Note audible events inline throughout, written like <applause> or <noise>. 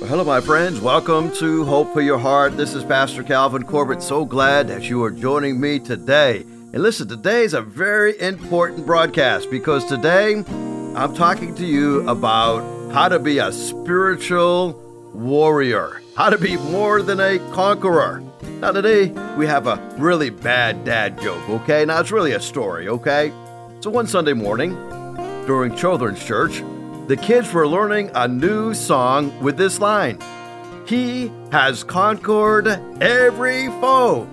Well, hello, my friends. Welcome to Hope for Your Heart. This is Pastor Calvin Corbett. So glad that you are joining me today. And listen, today is a very important broadcast because today I'm talking to you about how to be a spiritual warrior, how to be more than a conqueror. Now, today we have a really bad dad joke, okay? Now, it's really a story, okay? So, one Sunday morning during children's church, the kids were learning a new song with this line He has conquered every foe.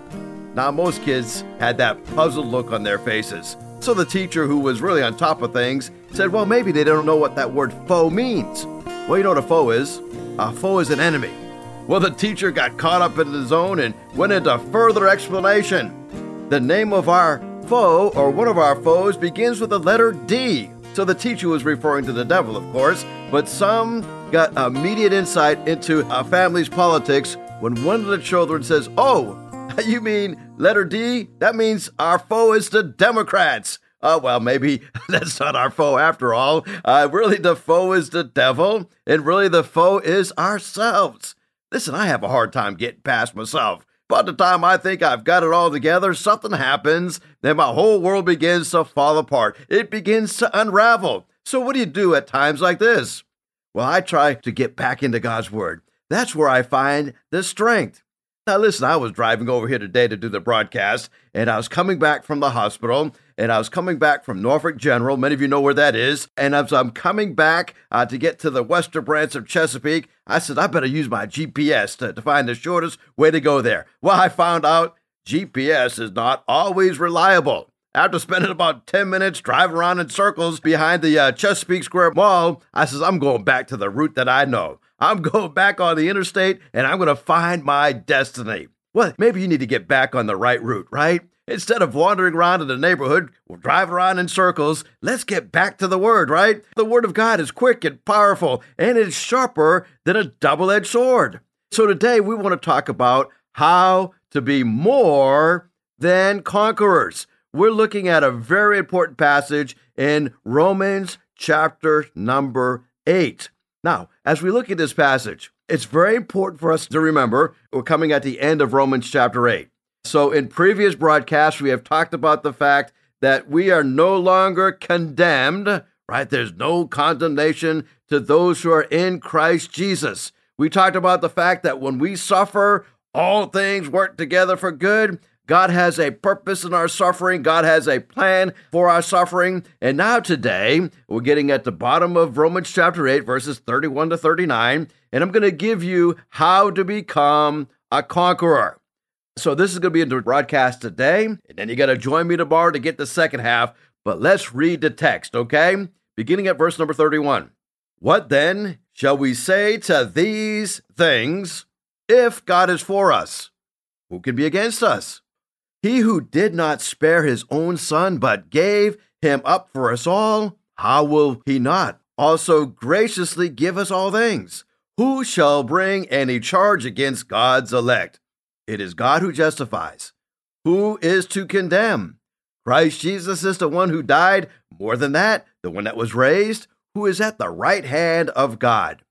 Now, most kids had that puzzled look on their faces. So the teacher, who was really on top of things, said, Well, maybe they don't know what that word foe means. Well, you know what a foe is? A foe is an enemy. Well, the teacher got caught up in the zone and went into further explanation. The name of our foe, or one of our foes, begins with the letter D. So the teacher was referring to the devil, of course, but some got immediate insight into a family's politics when one of the children says, Oh, <laughs> you mean letter D? That means our foe is the Democrats. Oh, well, maybe <laughs> that's not our foe after all. Uh, really, the foe is the devil, and really, the foe is ourselves. Listen, I have a hard time getting past myself. By the time I think I've got it all together, something happens, then my whole world begins to fall apart. It begins to unravel. So, what do you do at times like this? Well, I try to get back into God's Word. That's where I find the strength. Now, listen, I was driving over here today to do the broadcast, and I was coming back from the hospital, and I was coming back from Norfolk General. Many of you know where that is. And as I'm coming back uh, to get to the western branch of Chesapeake, I said, I better use my GPS to, to find the shortest way to go there. Well, I found out GPS is not always reliable. After spending about 10 minutes driving around in circles behind the uh, Chesapeake Square Mall, I says, I'm going back to the route that I know. I'm going back on the interstate and I'm going to find my destiny. Well, maybe you need to get back on the right route, right? Instead of wandering around in the neighborhood, or driving around in circles, let's get back to the Word, right? The Word of God is quick and powerful, and it's sharper than a double edged sword. So today we want to talk about how to be more than conquerors. We're looking at a very important passage in Romans chapter number 8. Now, as we look at this passage, it's very important for us to remember we're coming at the end of Romans chapter 8. So, in previous broadcasts, we have talked about the fact that we are no longer condemned, right? There's no condemnation to those who are in Christ Jesus. We talked about the fact that when we suffer, all things work together for good. God has a purpose in our suffering. God has a plan for our suffering. And now, today, we're getting at the bottom of Romans chapter 8, verses 31 to 39. And I'm going to give you how to become a conqueror. So this is going to be in the broadcast today, and then you got to join me tomorrow to get the second half. But let's read the text, okay? Beginning at verse number 31. What then shall we say to these things if God is for us? Who can be against us? He who did not spare his own son, but gave him up for us all, how will he not also graciously give us all things? Who shall bring any charge against God's elect? It is God who justifies. Who is to condemn? Christ Jesus is the one who died. More than that, the one that was raised, who is at the right hand of God,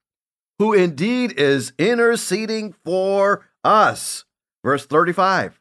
who indeed is interceding for us. Verse 35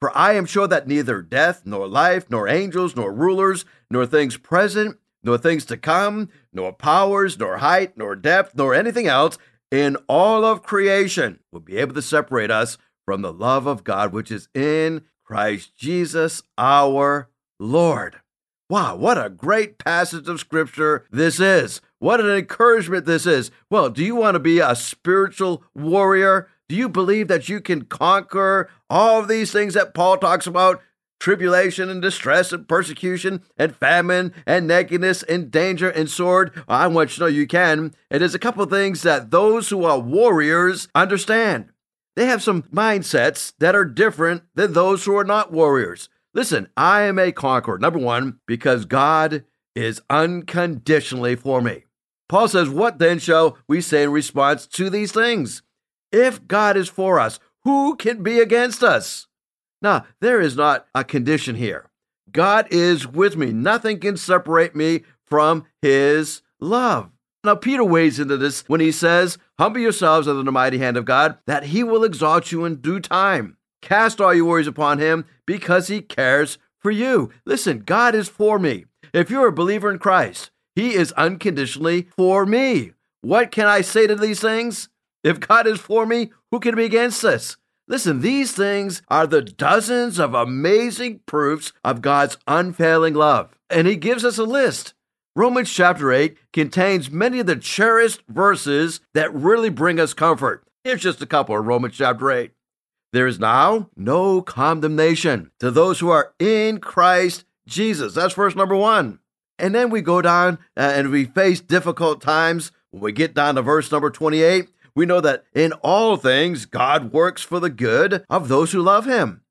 For I am sure that neither death, nor life, nor angels, nor rulers, nor things present, nor things to come, nor powers, nor height, nor depth, nor anything else in all of creation will be able to separate us from the love of God which is in Christ Jesus our Lord. Wow, what a great passage of scripture this is. What an encouragement this is. Well, do you want to be a spiritual warrior? Do you believe that you can conquer all of these things that Paul talks about? Tribulation and distress and persecution and famine and nakedness and danger and sword. I want you to know you can. It is a couple of things that those who are warriors understand. They have some mindsets that are different than those who are not warriors. Listen, I am a conqueror. Number one, because God is unconditionally for me. Paul says, What then shall we say in response to these things? If God is for us, who can be against us? Now, there is not a condition here. God is with me. Nothing can separate me from his love. Now, Peter weighs into this when he says, Humble yourselves under the mighty hand of God, that he will exalt you in due time. Cast all your worries upon him because he cares for you. Listen, God is for me. If you're a believer in Christ, he is unconditionally for me. What can I say to these things? If God is for me, who can be against us? Listen, these things are the dozens of amazing proofs of God's unfailing love. And he gives us a list. Romans chapter 8 contains many of the cherished verses that really bring us comfort. Here's just a couple of Romans chapter 8. There is now no condemnation to those who are in Christ Jesus. That's verse number one. And then we go down uh, and we face difficult times. When we get down to verse number 28, we know that in all things God works for the good of those who love him,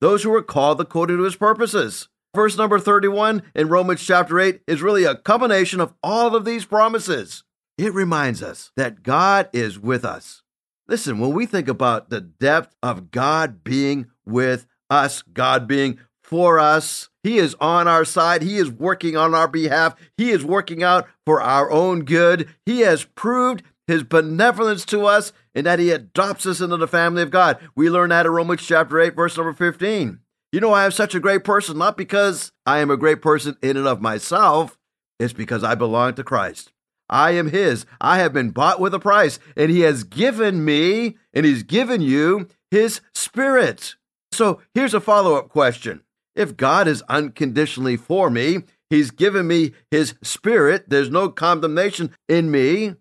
those who are called according to his purposes. Verse number 31 in Romans chapter 8 is really a combination of all of these promises. It reminds us that God is with us. Listen, when we think about the depth of God being with us, God being for us, He is on our side. He is working on our behalf. He is working out for our own good. He has proved His benevolence to us and that He adopts us into the family of God. We learn that in Romans chapter 8, verse number 15. You know, I am such a great person, not because I am a great person in and of myself, it's because I belong to Christ. I am His. I have been bought with a price, and He has given me, and He's given you His Spirit. So here's a follow up question. If God is unconditionally for me, He's given me His Spirit, there's no condemnation in me,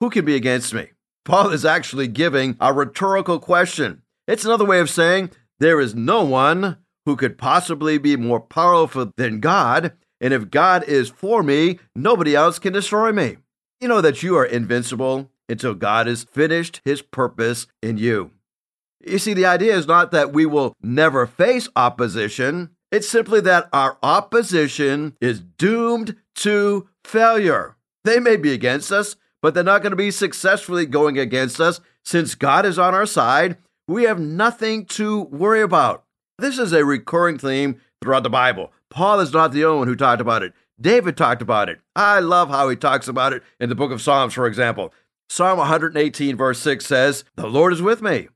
who can be against me? Paul is actually giving a rhetorical question. It's another way of saying there is no one who could possibly be more powerful than God. And if God is for me, nobody else can destroy me. You know that you are invincible until God has finished his purpose in you. You see, the idea is not that we will never face opposition, it's simply that our opposition is doomed to failure. They may be against us, but they're not going to be successfully going against us. Since God is on our side, we have nothing to worry about. This is a recurring theme throughout the Bible. Paul is not the only one who talked about it. David talked about it. I love how he talks about it in the book of Psalms, for example. Psalm 118, verse 6 says, The Lord is with me.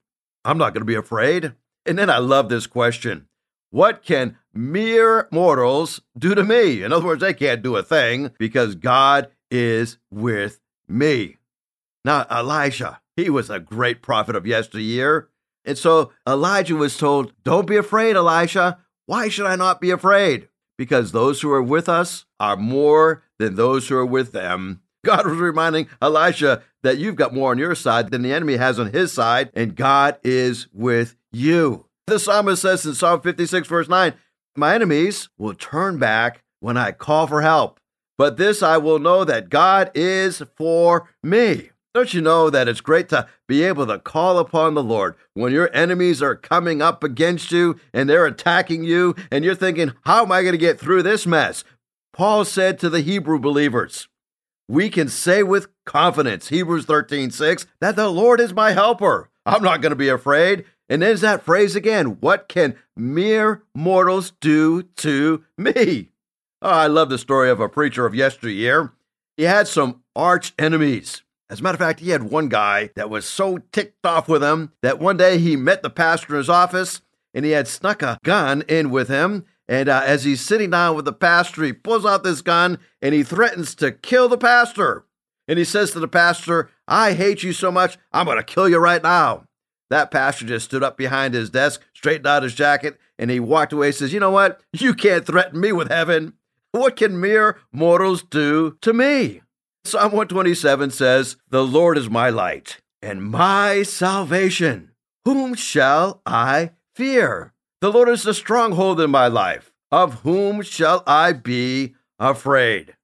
I'm not going to be afraid. And then I love this question What can mere mortals do to me? In other words, they can't do a thing because God is with me. Now, Elijah, he was a great prophet of yesteryear. And so Elijah was told, Don't be afraid, Elisha. Why should I not be afraid? Because those who are with us are more than those who are with them. <laughs> God was reminding Elisha that you've got more on your side than the enemy has on his side, and God is with you. The psalmist says in Psalm 56, verse 9, My enemies will turn back when I call for help, but this I will know that God is for me. Don't you know that it's great to be able to call upon the Lord when your enemies are coming up against you and they're attacking you and you're thinking, how am I going to get through this mess? Paul said to the Hebrew believers, we can say with confidence, Hebrews 13, 6, that the Lord is my helper. I'm not going to be afraid. And there's that phrase again what can mere mortals do to me? Oh, I love the story of a preacher of yesteryear. He had some arch enemies. As a matter of fact, he had one guy that was so ticked off with him that one day he met the pastor in his office and he had snuck a gun in with him. And uh, as he's sitting down with the pastor, he pulls out this gun and he threatens to kill the pastor. And he says to the pastor, I hate you so much, I'm going to kill you right now. That pastor just stood up behind his desk, straightened out his jacket, and he walked away and says, You know what? You can't threaten me with heaven. What can mere mortals do to me? Psalm 127 says, The Lord is my light and my salvation. Whom shall I fear? The Lord is the stronghold in my life. Of whom shall I be afraid?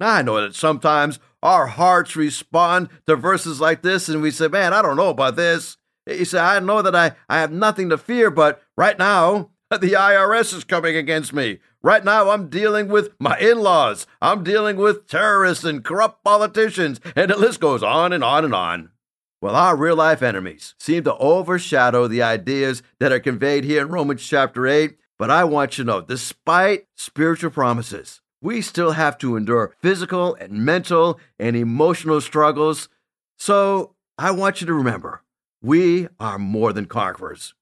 Now, I know that sometimes our hearts respond to verses like this and we say, Man, I don't know about this. He said, I know that I, I have nothing to fear, but right now, <laughs> the IRS is coming against me. Right now, I'm dealing with my in laws. I'm dealing with terrorists and corrupt politicians, and the list goes on and on and on. Well, our real life enemies seem to overshadow the ideas that are conveyed here in Romans chapter 8. But I want you to know, despite spiritual promises, we still have to endure physical and mental and emotional struggles. So I want you to remember, we are more than conquerors.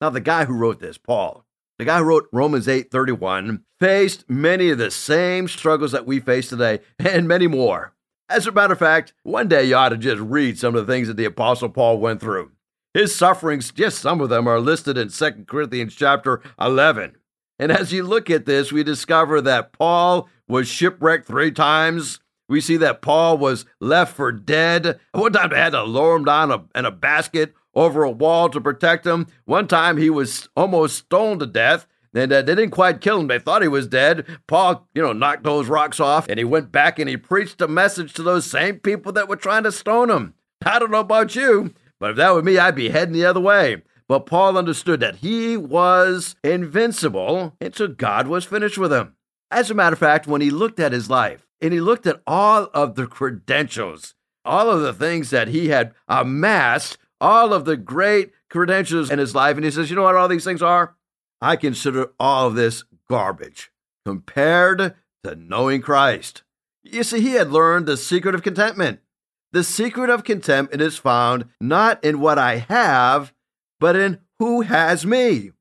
Now, the guy who wrote this, Paul, the guy who wrote Romans 8:31, faced many of the same struggles that we face today and many more. As a matter of fact, one day you ought to just read some of the things that the apostle Paul went through. His sufferings, just some of them are listed in 2 Corinthians chapter 11. And as you look at this, we discover that Paul was shipwrecked 3 times. We see that Paul was left for dead. One time they had to lower him down in a basket over a wall to protect him. One time he was almost stoned to death. And uh, they didn't quite kill him. They thought he was dead. Paul, you know, knocked those rocks off and he went back and he preached a message to those same people that were trying to stone him. I don't know about you, but if that were me, I'd be heading the other way. But Paul understood that he was invincible until God was finished with him. As a matter of fact, when he looked at his life and he looked at all of the credentials, all of the things that he had amassed, all of the great credentials in his life, and he says, You know what all these things are? I consider all of this garbage compared to knowing Christ. You see, he had learned the secret of contentment. The secret of contentment is found not in what I have, but in who has me.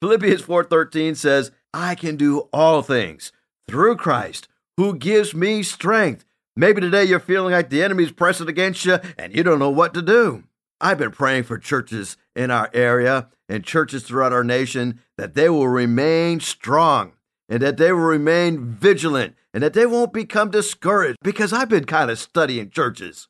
Philippians 4:13 says, "I can do all things through Christ who gives me strength." Maybe today you're feeling like the enemy's pressing against you and you don't know what to do. I've been praying for churches in our area and churches throughout our nation that they will remain strong and that they will remain vigilant and that they won't become discouraged because I've been kind of studying churches.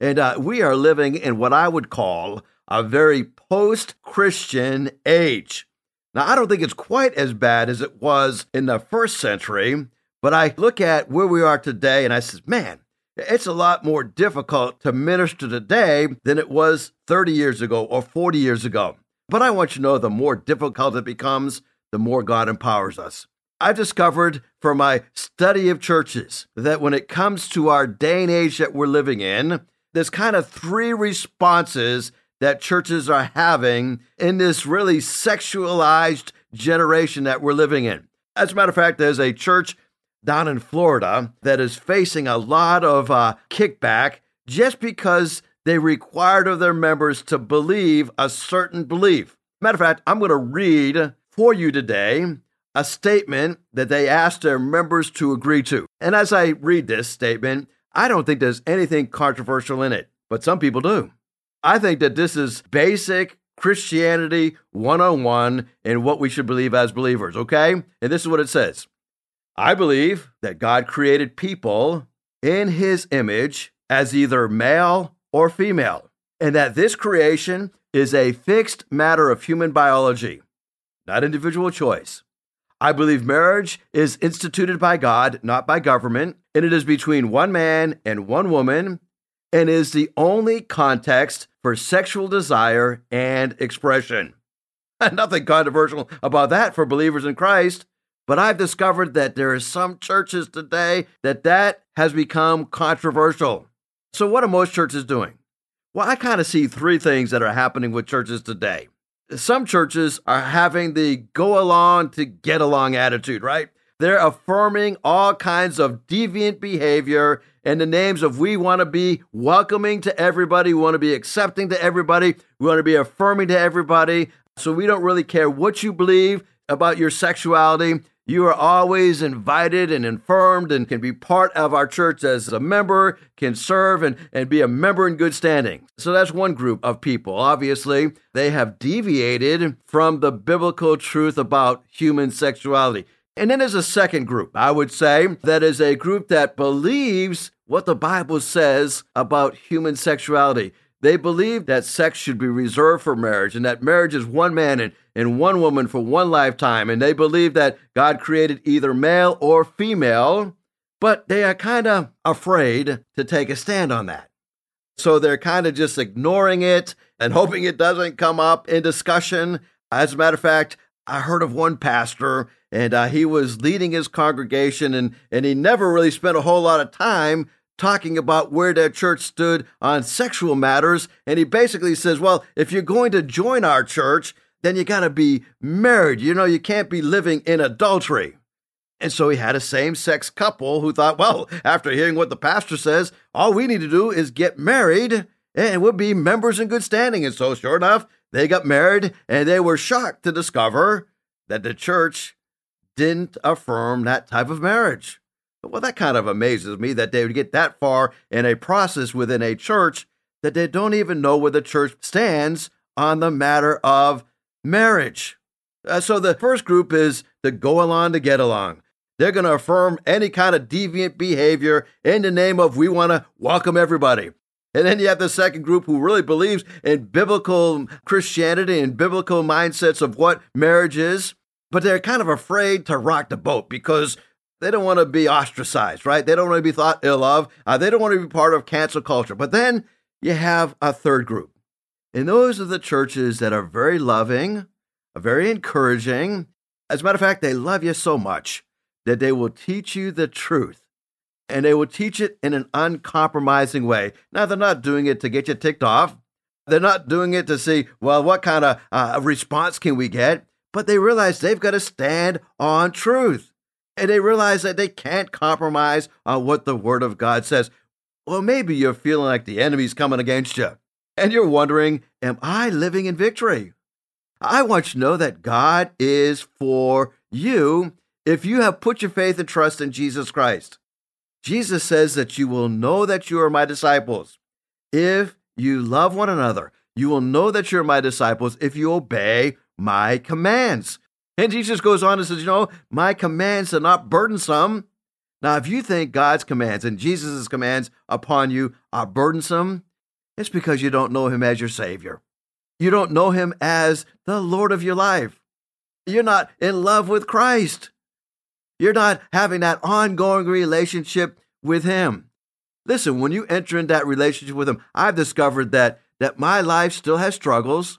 And uh, we are living in what I would call a very post Christian age. Now, I don't think it's quite as bad as it was in the first century, but I look at where we are today and I says, man, it's a lot more difficult to minister today than it was 30 years ago or 40 years ago. But I want you to know the more difficult it becomes, the more God empowers us. I've discovered from my study of churches that when it comes to our day and age that we're living in, there's kind of three responses that churches are having in this really sexualized generation that we're living in. As a matter of fact, there's a church down in Florida that is facing a lot of uh, kickback just because they required of their members to believe a certain belief. Matter of fact, I'm going to read for you today a statement that they asked their members to agree to. And as I read this statement, I don't think there's anything controversial in it, but some people do. I think that this is basic Christianity 101 and what we should believe as believers, okay? And this is what it says I believe that God created people in his image as either male or female, and that this creation is a fixed matter of human biology, not individual choice. I believe marriage is instituted by God, not by government, and it is between one man and one woman, and is the only context for sexual desire and expression. <laughs> Nothing controversial about that for believers in Christ. But I've discovered that there are some churches today that that has become controversial. So what are most churches doing? Well, I kind of see three things that are happening with churches today. Some churches are having the go along to get along attitude, right? They're affirming all kinds of deviant behavior in the names of we want to be welcoming to everybody, we want to be accepting to everybody, we want to be affirming to everybody. So we don't really care what you believe about your sexuality. You are always invited and informed and can be part of our church as a member, can serve and, and be a member in good standing. So that's one group of people. Obviously, they have deviated from the biblical truth about human sexuality. And then there's a second group, I would say, that is a group that believes what the Bible says about human sexuality. They believe that sex should be reserved for marriage and that marriage is one man and, and one woman for one lifetime. And they believe that God created either male or female, but they are kind of afraid to take a stand on that. So they're kind of just ignoring it and hoping it doesn't come up in discussion. As a matter of fact, I heard of one pastor and uh, he was leading his congregation and, and he never really spent a whole lot of time talking about where their church stood on sexual matters. And he basically says, well, if you're going to join our church, then you got to be married. You know, you can't be living in adultery. And so he had a same sex couple who thought, well, after hearing what the pastor says, all we need to do is get married and we'll be members in good standing. And so, sure enough, they got married and they were shocked to discover that the church didn't affirm that type of marriage. Well, that kind of amazes me that they would get that far in a process within a church that they don't even know where the church stands on the matter of marriage. Uh, so the first group is the go along to get along. They're going to affirm any kind of deviant behavior in the name of we want to welcome everybody. And then you have the second group who really believes in biblical Christianity and biblical mindsets of what marriage is, but they're kind of afraid to rock the boat because they don't want to be ostracized, right? They don't want to be thought ill of. Uh, they don't want to be part of cancel culture. But then you have a third group. And those are the churches that are very loving, very encouraging. As a matter of fact, they love you so much that they will teach you the truth and they will teach it in an uncompromising way. Now, they're not doing it to get you ticked off. They're not doing it to see, well, what kind of uh, response can we get? But they realize they've got to stand on truth. And they realize that they can't compromise on what the Word of God says. Well, maybe you're feeling like the enemy's coming against you. And you're wondering, am I living in victory? I want you to know that God is for you if you have put your faith and trust in Jesus Christ. Jesus says that you will know that you are my disciples if you love one another. You will know that you're my disciples if you obey my commands. And Jesus goes on and says, You know, my commands are not burdensome. Now, if you think God's commands and Jesus' commands upon you are burdensome, it's because you don't know him as your Savior. You don't know him as the Lord of your life. You're not in love with Christ. You're not having that ongoing relationship with Him. Listen, when you enter in that relationship with Him, I've discovered that, that my life still has struggles,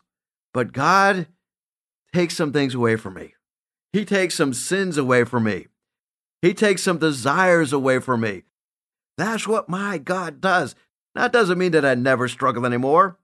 but God takes some things away from me. He takes some sins away from me. He takes some desires away from me. That's what my God does. That doesn't mean that I never struggle anymore.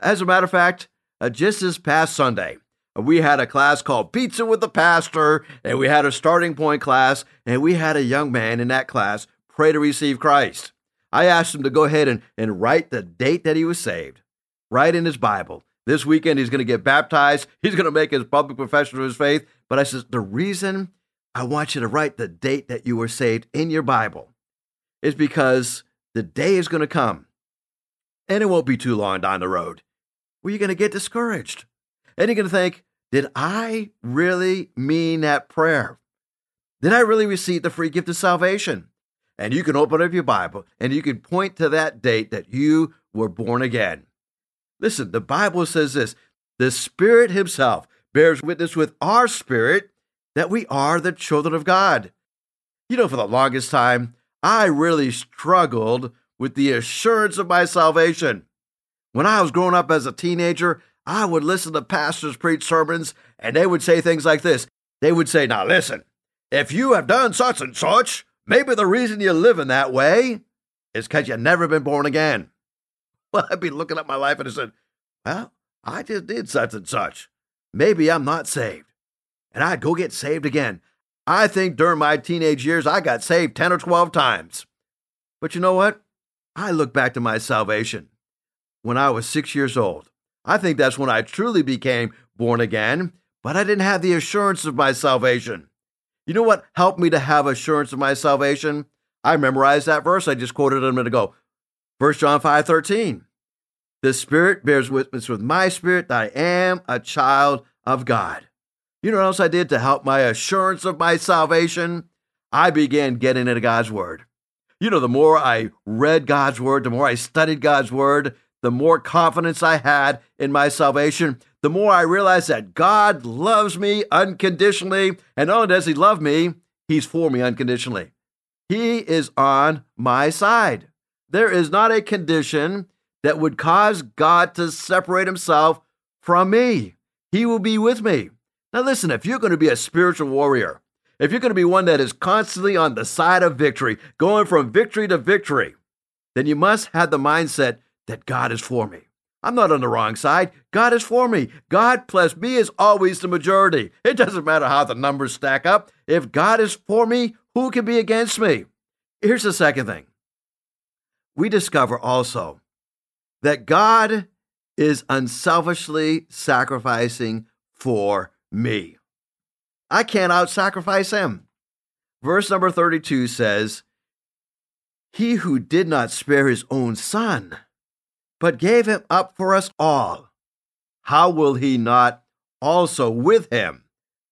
As a matter of fact, uh, just this past Sunday, we had a class called Pizza with the Pastor, and we had a starting point class, and we had a young man in that class pray to receive Christ. I asked him to go ahead and, and write the date that he was saved, right in his Bible. This weekend, he's going to get baptized. <laughs> He's going to make his public profession of his faith. But I said, the reason I want you to write the date that you were saved in your Bible is because the day is going to come, and it won't be too long down the road, where you're going to get discouraged. And you're going to think, did I really mean that prayer? Did I really receive the free gift of salvation? And you can open up your Bible and you can point to that date that you were born again. Listen, the Bible says this the Spirit Himself bears witness with our spirit that we are the children of God. You know, for the longest time, I really struggled with the assurance of my salvation. When I was growing up as a teenager, I would listen to pastors preach sermons, and they would say things like this. They would say, Now listen, if you have done such and such, maybe the reason you're living that way is because you've never been born again. <laughs> Well, I'd be looking at my life and I said, Well, I just did such and such. Maybe I'm not saved. And I'd go get saved again. I think during my teenage years, I got saved 10 or 12 times. But you know what? I look back to my salvation when I was six years old. I think that's when I truly became born again, but I didn't have the assurance of my salvation. You know what helped me to have assurance of my salvation? I memorized that verse I just quoted a minute ago. 1 John 5 13. The Spirit bears witness with my spirit that I am a child of God. You know what else I did to help my assurance of my salvation? I began getting into God's Word. You know, the more I read God's Word, the more I studied God's Word, the more confidence I had in my salvation, the more I realized that God loves me unconditionally. And not only does He love me, He's for me unconditionally. He is on my side. There is not a condition that would cause God to separate himself from me. He will be with me. Now, listen, if you're going to be a spiritual warrior, if you're going to be one that is constantly on the side of victory, going from victory to victory, then you must have the mindset that God is for me. I'm not on the wrong side. God is for me. God plus me is always the majority. It doesn't matter how the numbers stack up. If God is for me, who can be against me? Here's the second thing. We discover also that God is unselfishly sacrificing for me. I can't out sacrifice him. Verse number 32 says, He who did not spare his own son, but gave him up for us all, how will he not also with him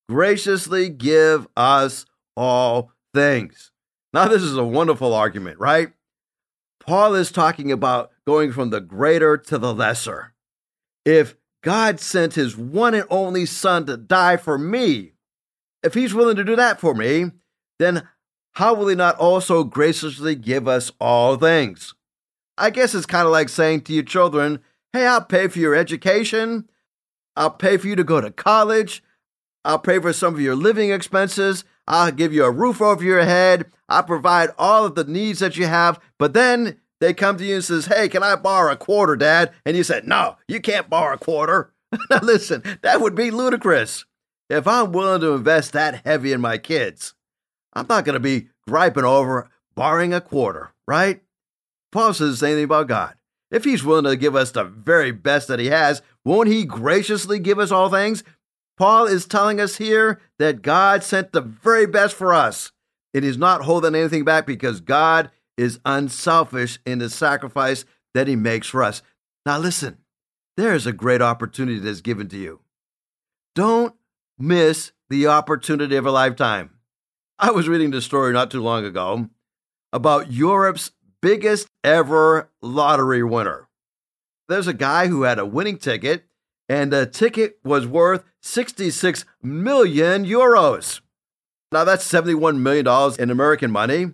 graciously give us all things? Now, this is a wonderful argument, right? Paul is talking about going from the greater to the lesser. If God sent his one and only son to die for me, if he's willing to do that for me, then how will he not also graciously give us all things? I guess it's kind of like saying to your children, hey, I'll pay for your education. I'll pay for you to go to college. I'll pay for some of your living expenses. I'll give you a roof over your head. I'll provide all of the needs that you have. But then they come to you and says, hey, can I borrow a quarter, Dad? And you said, no, you can't borrow a quarter. <laughs> now listen, that would be ludicrous. If I'm willing to invest that heavy in my kids, I'm not going to be griping over borrowing a quarter, right? Paul says the same thing about God. If he's willing to give us the very best that he has, won't he graciously give us all things? Paul is telling us here that God sent the very best for us. It is not holding anything back because God is unselfish in the sacrifice that he makes for us. Now, listen, there is a great opportunity that's given to you. Don't miss the opportunity of a lifetime. I was reading this story not too long ago about Europe's biggest ever lottery winner. There's a guy who had a winning ticket, and the ticket was worth 66 million euros. Now that's $71 million in American money.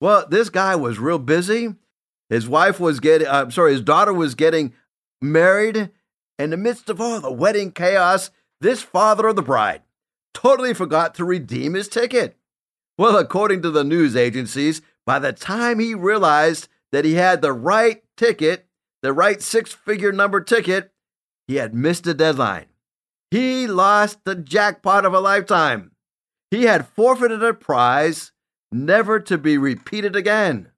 Well, this guy was real busy. His wife was getting, I'm uh, sorry, his daughter was getting married. In the midst of all the wedding chaos, this father of the bride totally forgot to redeem his ticket. Well, according to the news agencies, by the time he realized that he had the right ticket, the right six figure number ticket, he had missed the deadline. He lost the jackpot of a lifetime. He had forfeited a prize never to be repeated again.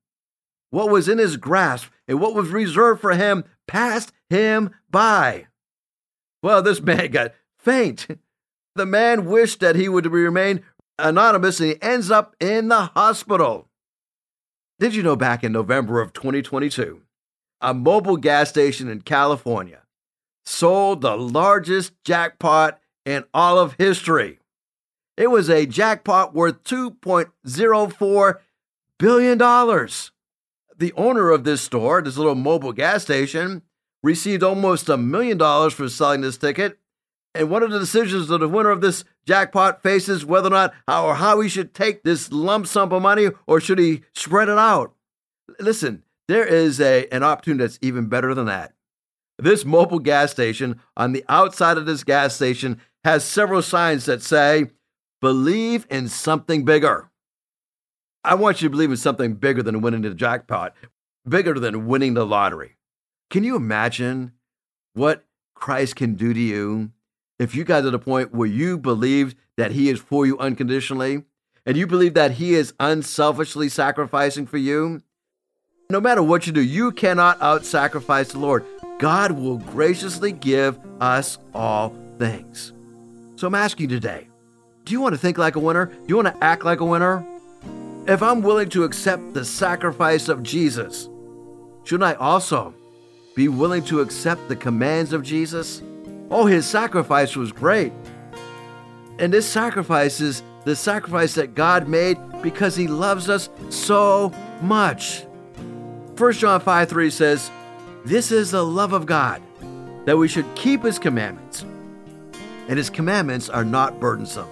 What was in his grasp and what was reserved for him passed him by. Well, this <laughs> man got faint. The man wished that he would remain anonymous and he ends up in the hospital. Did you know back in November of 2022, a mobile gas station in California sold the largest jackpot in all of history? It was a jackpot worth $2.04 billion. The owner of this store, this little mobile gas station, received almost a million dollars for selling this ticket. And one of the decisions of the winner of this jackpot faces whether or not how, or how he should take this lump sum of money or should he spread it out. Listen, there is a, an opportunity that's even better than that. This mobile gas station, on the outside of this gas station, has several signs that say, Believe in something bigger. I want you to believe in something bigger than winning the jackpot, bigger than winning the lottery. Can you imagine what Christ can do to you if you got to the point where you believe that He is for you unconditionally and you believe that He is unselfishly sacrificing for you? No matter what you do, you cannot out sacrifice the Lord. God will graciously give us all things. So I'm asking you today do you want to think like a winner? Do you want to act like a winner? If I'm willing to accept the sacrifice of Jesus, shouldn't I also be willing to accept the commands of Jesus? Oh, his sacrifice was great. And this sacrifice is the sacrifice that God made because he loves us so much. 1 John 5 3 says, This is the love of God, that we should keep his commandments. And his commandments are not burdensome.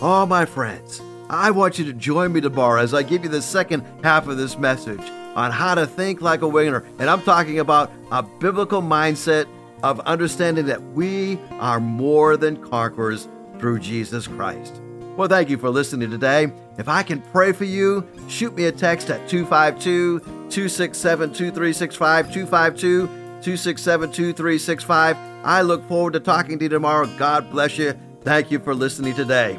Oh, my friends, I want you to join me tomorrow as I give you the second half of this message. on how to think like a winner. And I'm talking about a biblical mindset of understanding that we are more than conquerors through Jesus Christ. Well, thank you for listening today. If I can pray for you, shoot me a text at 252 267 2365. 252 267 2365. I look forward to talking to you tomorrow. God bless you. Thank you for listening today.